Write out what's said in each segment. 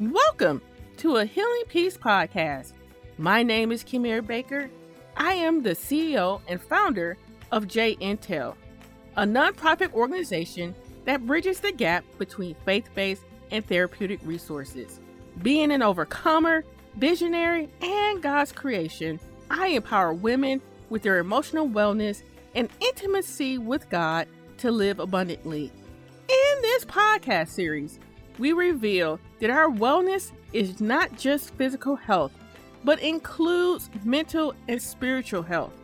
Welcome to a Healing Peace podcast. My name is Kimmy Baker. I am the CEO and founder of J Intel, a nonprofit organization that bridges the gap between faith based and therapeutic resources. Being an overcomer, visionary, and God's creation, I empower women with their emotional wellness and intimacy with God to live abundantly. In this podcast series, we reveal that our wellness is not just physical health, but includes mental and spiritual health.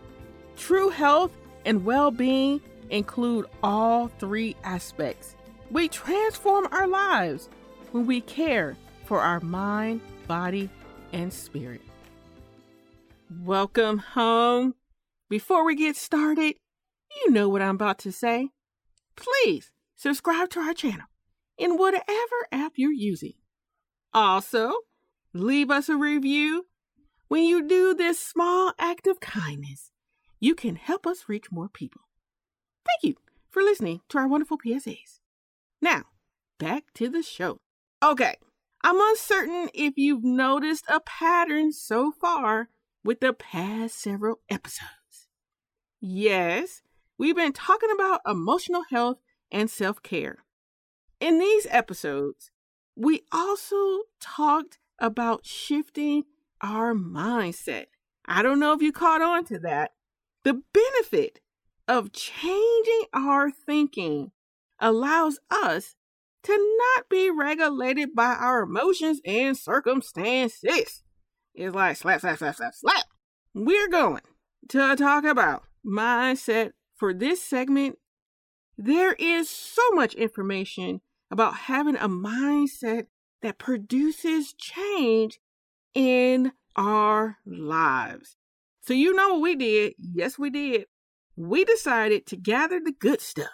True health and well being include all three aspects. We transform our lives when we care for our mind, body, and spirit. Welcome home. Before we get started, you know what I'm about to say. Please subscribe to our channel in whatever app you're using. Also, leave us a review. When you do this small act of kindness, you can help us reach more people. Thank you for listening to our wonderful PSAs. Now, back to the show. Okay, I'm uncertain if you've noticed a pattern so far with the past several episodes. Yes, we've been talking about emotional health and self care. In these episodes, we also talked about shifting our mindset. I don't know if you caught on to that. The benefit of changing our thinking allows us to not be regulated by our emotions and circumstances. It's like slap, slap, slap, slap, slap. We're going to talk about mindset for this segment. There is so much information about having a mindset that produces change in our lives. So, you know what we did? Yes, we did. We decided to gather the good stuff,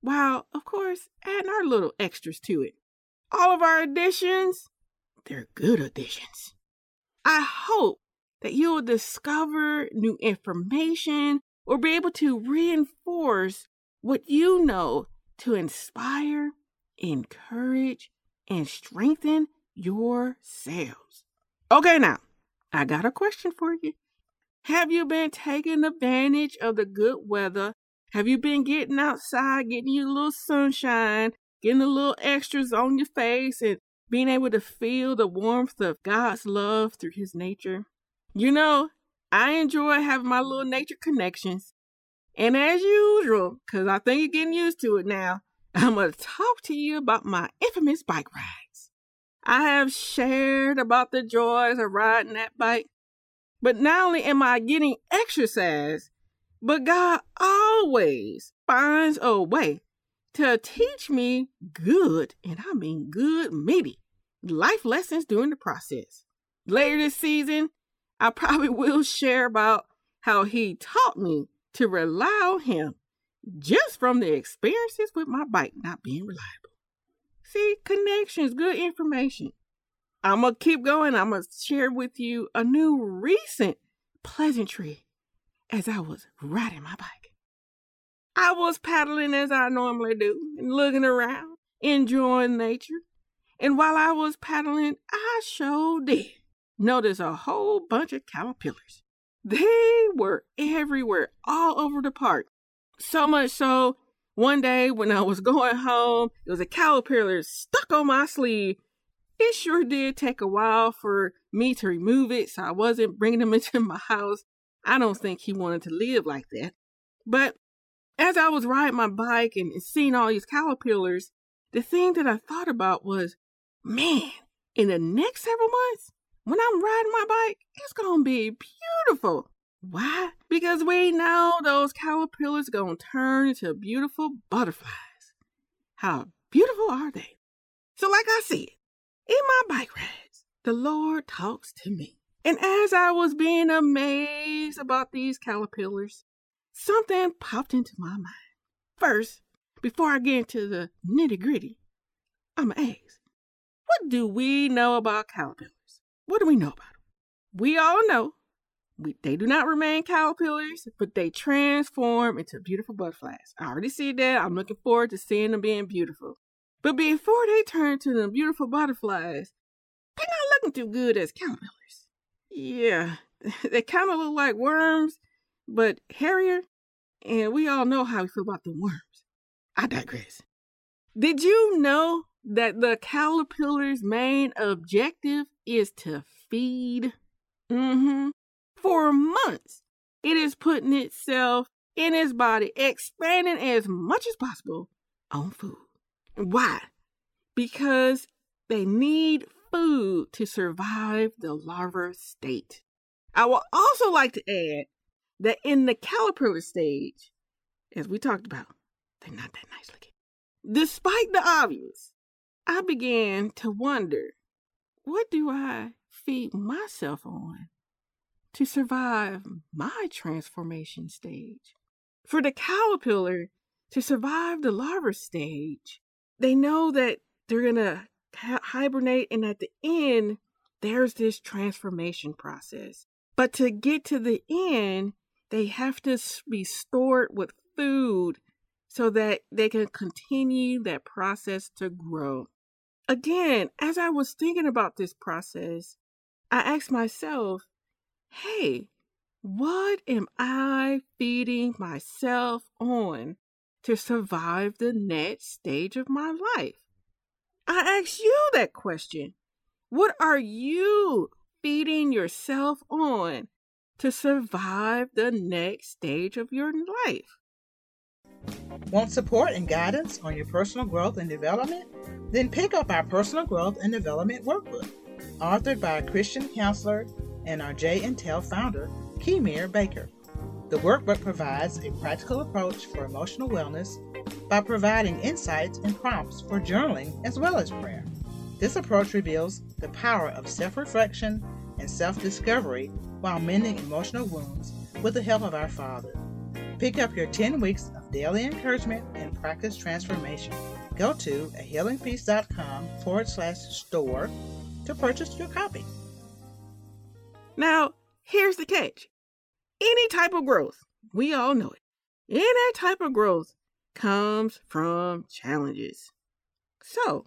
while, of course, adding our little extras to it. All of our additions, they're good additions. I hope that you'll discover new information or be able to reinforce what you know to inspire encourage, and strengthen yourselves. Okay, now, I got a question for you. Have you been taking advantage of the good weather? Have you been getting outside, getting you a little sunshine, getting a little extras on your face, and being able to feel the warmth of God's love through His nature? You know, I enjoy having my little nature connections. And as usual, because I think you're getting used to it now, I'm going to talk to you about my infamous bike rides. I have shared about the joys of riding that bike, but not only am I getting exercise, but God always finds a way to teach me good, and I mean good, maybe life lessons during the process. Later this season, I probably will share about how He taught me to rely on Him just from the experiences with my bike not being reliable. See, connections, good information. I'm going to keep going. I'm going to share with you a new recent pleasantry as I was riding my bike. I was paddling as I normally do and looking around, enjoying nature. And while I was paddling, I sure did notice a whole bunch of caterpillars. They were everywhere, all over the park. So much so, one day when I was going home, it was a caterpillar stuck on my sleeve. It sure did take a while for me to remove it, so I wasn't bringing him into my house. I don't think he wanted to live like that. But as I was riding my bike and seeing all these caterpillars, the thing that I thought about was, man, in the next several months, when I'm riding my bike, it's to be beautiful. Why? Because we know those caterpillars gonna turn into beautiful butterflies. How beautiful are they? So, like I said, in my bike rides, the Lord talks to me. And as I was being amazed about these caterpillars, something popped into my mind. First, before I get into the nitty gritty, I'm gonna ask, what do we know about caterpillars? What do we know about them? We all know we, they do not remain caterpillars, but they transform into beautiful butterflies. I already see that. I'm looking forward to seeing them being beautiful. But before they turn to the beautiful butterflies, they're not looking too good as caterpillars. Yeah, they kind of look like worms, but hairier. And we all know how we feel about the worms. I digress. Did you know that the caterpillar's main objective is to feed? Mm-hmm. For months, it is putting itself in its body, expanding as much as possible on food. Why? Because they need food to survive the larva state. I would also like to add that in the caterpillar stage, as we talked about, they're not that nice looking. Despite the obvious, I began to wonder what do I feed myself on to survive my transformation stage? For the caterpillar to survive the larva stage, they know that they're going to hibernate, and at the end, there's this transformation process. But to get to the end, they have to be stored with food so that they can continue that process to grow. Again, as I was thinking about this process, I asked myself, hey, what am I feeding myself on to survive the next stage of my life? I ask you that question. What are you feeding yourself on to survive the next stage of your life? Want support and guidance on your personal growth and development? Then pick up our Personal Growth and Development Workbook, authored by Christian counselor and our J Intel founder, Kemir Baker. The workbook provides a practical approach for emotional wellness by providing insights and prompts for journaling as well as prayer. This approach reveals the power of self reflection and self discovery while mending emotional wounds with the help of our Father. Pick up your 10 weeks of daily encouragement and practice transformation. Go to ahealingpeace.com forward slash store to purchase your copy. Now, here's the catch any type of growth, we all know it, any type of growth comes from challenges. So,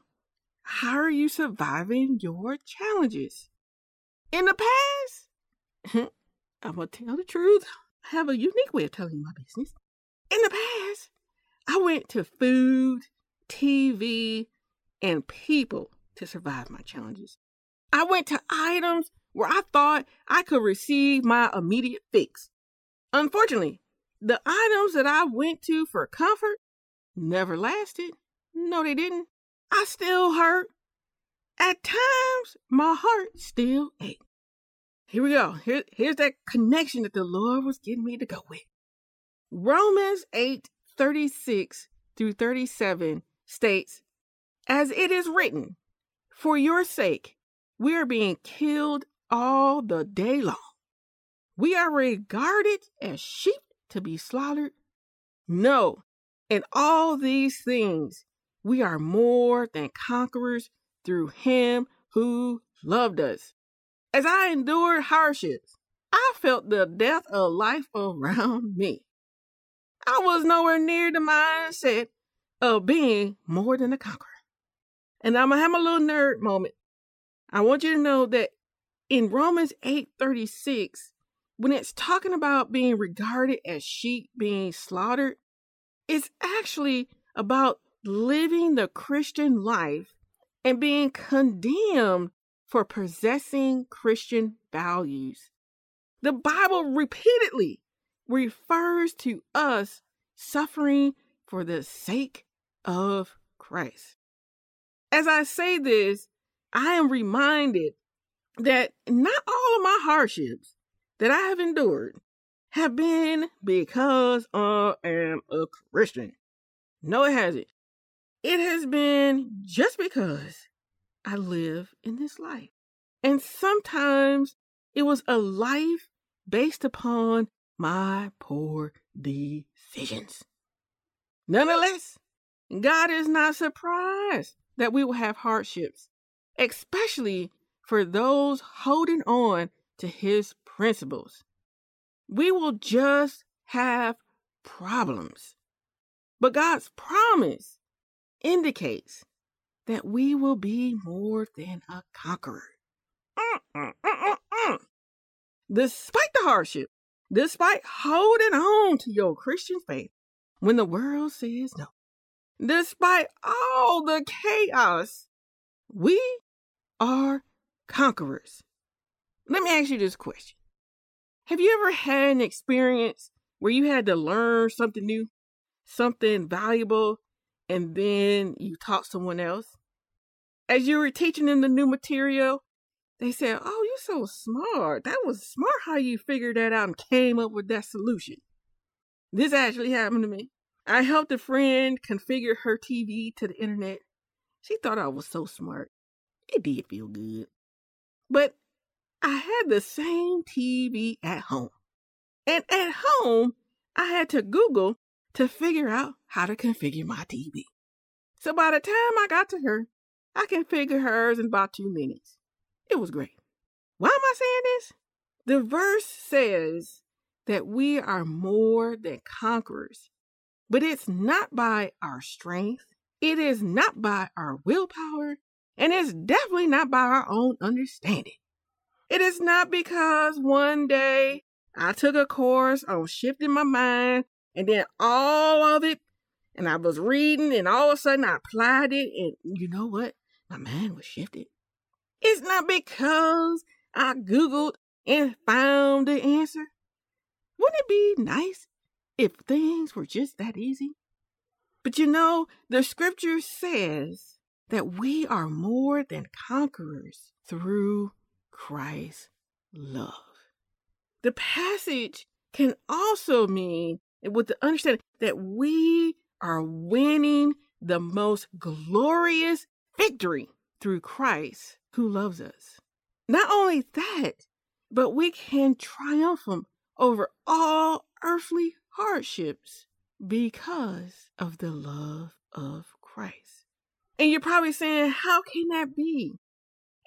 how are you surviving your challenges? In the past, I'm going to tell the truth. I have a unique way of telling you my business. In the past, I went to food, TV, and people to survive my challenges. I went to items where I thought I could receive my immediate fix. Unfortunately, the items that I went to for comfort never lasted. No, they didn't. I still hurt. At times, my heart still ached. Here we go. Here, here's that connection that the Lord was getting me to go with. Romans 8 36 through 37 states, As it is written, for your sake, we are being killed all the day long. We are regarded as sheep to be slaughtered. No, in all these things, we are more than conquerors through him who loved us. As I endured hardships, I felt the death of life around me. I was nowhere near the mindset of being more than a conqueror. And I'm gonna have a little nerd moment. I want you to know that in Romans 8:36, when it's talking about being regarded as sheep being slaughtered, it's actually about living the Christian life and being condemned for possessing Christian values. The Bible repeatedly refers to us suffering for the sake of Christ. As I say this, I am reminded that not all of my hardships that I have endured have been because I am a Christian. No, it hasn't. It has been just because I live in this life. And sometimes it was a life based upon my poor decisions. Nonetheless, God is not surprised that we will have hardships, especially for those holding on to his principles. We will just have problems. But God's promise indicates that we will be more than a conqueror. Mm-mm-mm-mm. Despite the hardship, despite holding on to your Christian faith when the world says no, despite all the chaos, we are conquerors. Let me ask you this question Have you ever had an experience where you had to learn something new, something valuable, and then you taught someone else? As you were teaching them the new material, they said, Oh, you're so smart. That was smart how you figured that out and came up with that solution. This actually happened to me. I helped a friend configure her TV to the internet. She thought I was so smart. It did feel good. But I had the same TV at home. And at home, I had to Google to figure out how to configure my TV. So by the time I got to her, I configured hers in about two minutes. It was great. Why am I saying this? The verse says that we are more than conquerors, but it's not by our strength, it is not by our willpower, and it's definitely not by our own understanding. It is not because one day I took a course on shifting my mind and then all of it, and I was reading, and all of a sudden I applied it, and you know what? My mind was shifted. It's not because I Googled and found the answer. Wouldn't it be nice if things were just that easy? But you know, the scripture says that we are more than conquerors through Christ's love. The passage can also mean, with the understanding that we are winning the most glorious victory through Christ who loves us. Not only that, but we can triumph over all earthly hardships because of the love of Christ. And you're probably saying, how can that be?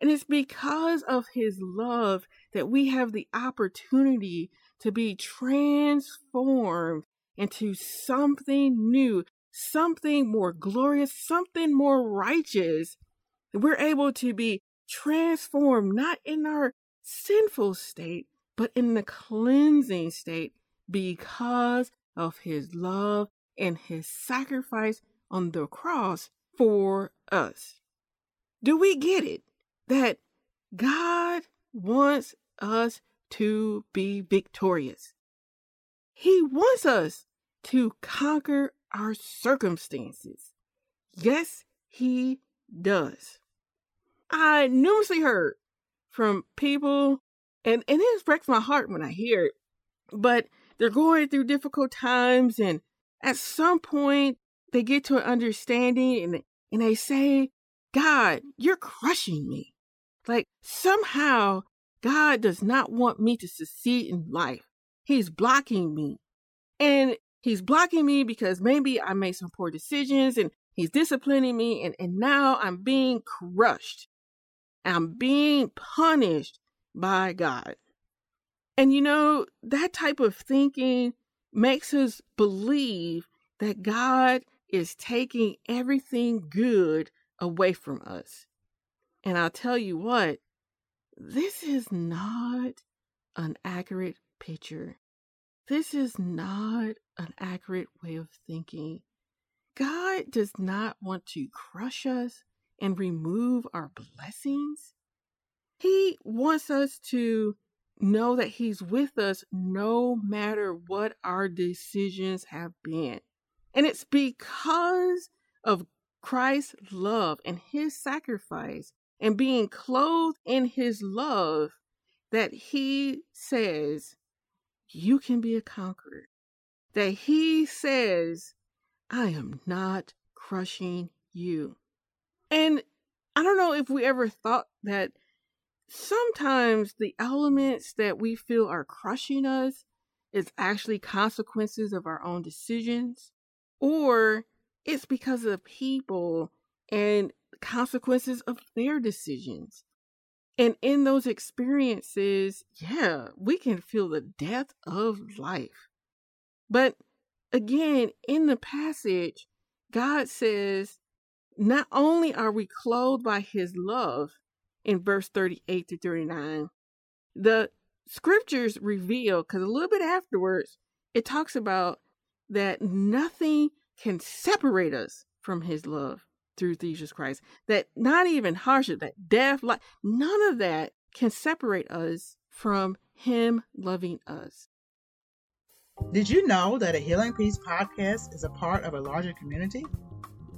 And it's because of his love that we have the opportunity to be transformed into something new, something more glorious, something more righteous. We're able to be transformed not in our sinful state, but in the cleansing state because of his love and his sacrifice on the cross for us. Do we get it? That God wants us to be victorious. He wants us to conquer our circumstances. Yes, He does. I numerously heard from people, and, and it breaks my heart when I hear it, but they're going through difficult times, and at some point, they get to an understanding and, and they say, God, you're crushing me. Like somehow God does not want me to succeed in life. He's blocking me. And he's blocking me because maybe I made some poor decisions and he's disciplining me and, and now I'm being crushed. I'm being punished by God. And you know, that type of thinking makes us believe that God is taking everything good away from us. And I'll tell you what, this is not an accurate picture. This is not an accurate way of thinking. God does not want to crush us and remove our blessings. He wants us to know that He's with us no matter what our decisions have been. And it's because of Christ's love and His sacrifice and being clothed in his love that he says you can be a conqueror. That he says, I am not crushing you. And I don't know if we ever thought that sometimes the elements that we feel are crushing us is actually consequences of our own decisions, or it's because of people and consequences of their decisions. And in those experiences, yeah, we can feel the death of life. But again, in the passage, God says, not only are we clothed by his love, in verse 38 to 39. The scriptures reveal, because a little bit afterwards, it talks about that nothing can separate us from his love through Jesus Christ. That not even hardship, that death, like none of that can separate us from him loving us. Did you know that a Healing Peace podcast is a part of a larger community?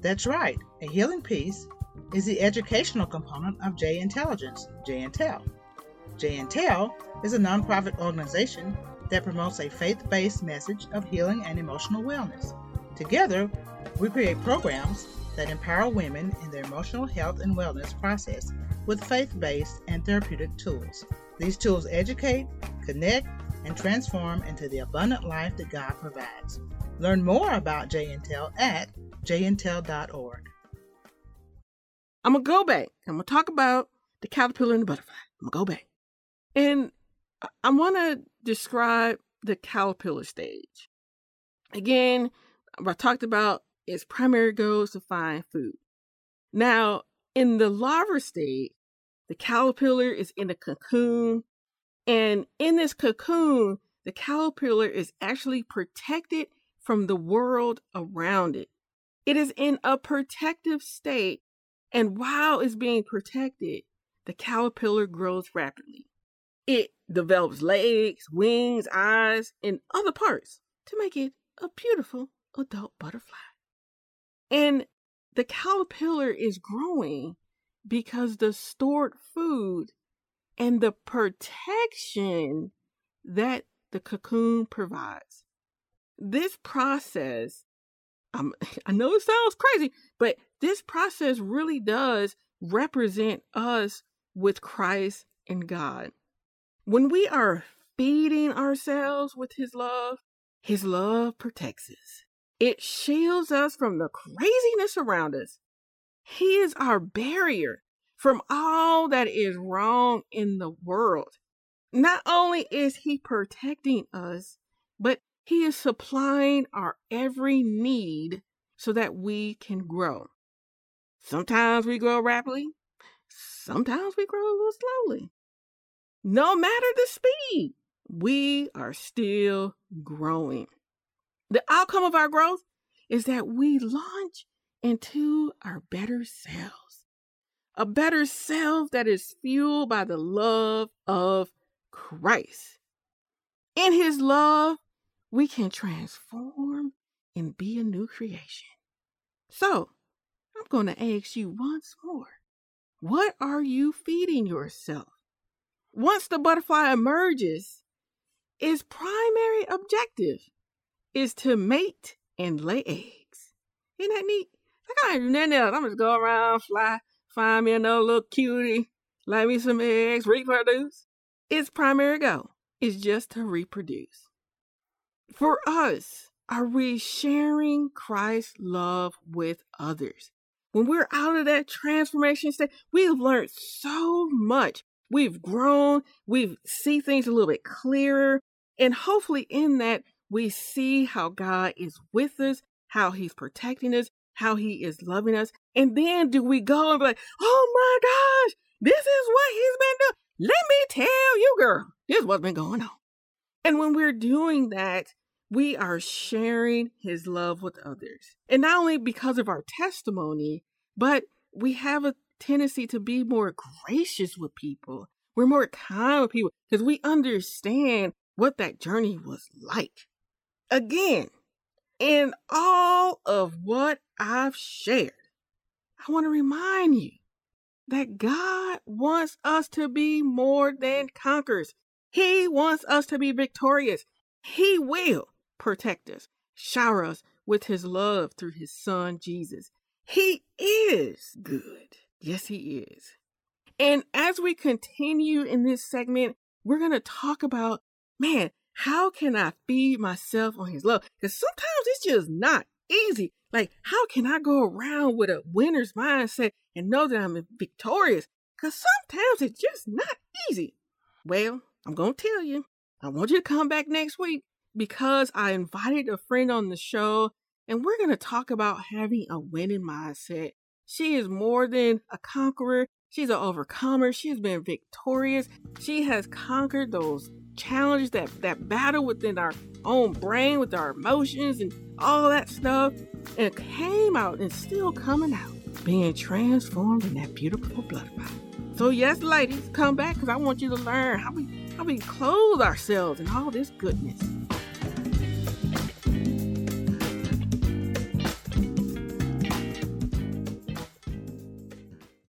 That's right. A Healing Peace is the educational component of J Intelligence, J Intel. J Intel is a nonprofit organization that promotes a faith-based message of healing and emotional wellness. Together, we create programs that empower women in their emotional health and wellness process with faith-based and therapeutic tools. These tools educate, connect, and transform into the abundant life that God provides. Learn more about JIntel at jintel.org. I'm going to go back. I'm going to talk about the caterpillar and the butterfly. I'm going to go back. And I want to describe the caterpillar stage. Again, I talked about its primary goal is to find food. Now, in the larva stage, the caterpillar is in a cocoon and in this cocoon, the caterpillar is actually protected from the world around it. It is in a protective state, and while it's being protected, the caterpillar grows rapidly. It develops legs, wings, eyes, and other parts to make it a beautiful adult butterfly. And the caterpillar is growing because the stored food and the protection that the cocoon provides. This process, um, I know it sounds crazy, but this process really does represent us with Christ and God. When we are feeding ourselves with His love, His love protects us. It shields us from the craziness around us. He is our barrier from all that is wrong in the world. Not only is He protecting us, but He is supplying our every need so that we can grow. Sometimes we grow rapidly, sometimes we grow a little slowly. No matter the speed, we are still growing. The outcome of our growth is that we launch into our better selves a better self that is fueled by the love of Christ. In his love, we can transform and be a new creation. So, I'm going to ask you once more what are you feeding yourself? Once the butterfly emerges, its primary objective is to mate and lay eggs. Isn't that neat? Like I ain't do nothing else. I'm just go around, fly, find me another little cutie, lay me some eggs, reproduce. Its primary goal is just to reproduce. For us, are we sharing Christ's love with others? When we're out of that transformation state, we've learned so much. We've grown, we see things a little bit clearer, and hopefully in that we see how God is with us, how he's protecting us, how he is loving us. And then do we go and be like, oh my gosh, this is what he's been doing. Let me tell you, girl, this is what's been going on. And when we're doing that, we are sharing his love with others. And not only because of our testimony, but we have a tendency to be more gracious with people. We're more kind with people because we understand what that journey was like. Again, in all of what I've shared, I want to remind you that God wants us to be more than conquerors. He wants us to be victorious. He will protect us, shower us with His love through His Son, Jesus. He is good. Yes, He is. And as we continue in this segment, we're going to talk about, man, how can I feed myself on his love? Because sometimes it's just not easy. Like, how can I go around with a winner's mindset and know that I'm victorious? Because sometimes it's just not easy. Well, I'm going to tell you, I want you to come back next week because I invited a friend on the show and we're going to talk about having a winning mindset. She is more than a conqueror. She's an overcomer. She's been victorious. She has conquered those challenges, that, that battle within our own brain with our emotions and all that stuff, and came out and still coming out, being transformed in that beautiful blood butterfly. So yes, ladies, come back because I want you to learn how we how we clothe ourselves in all this goodness.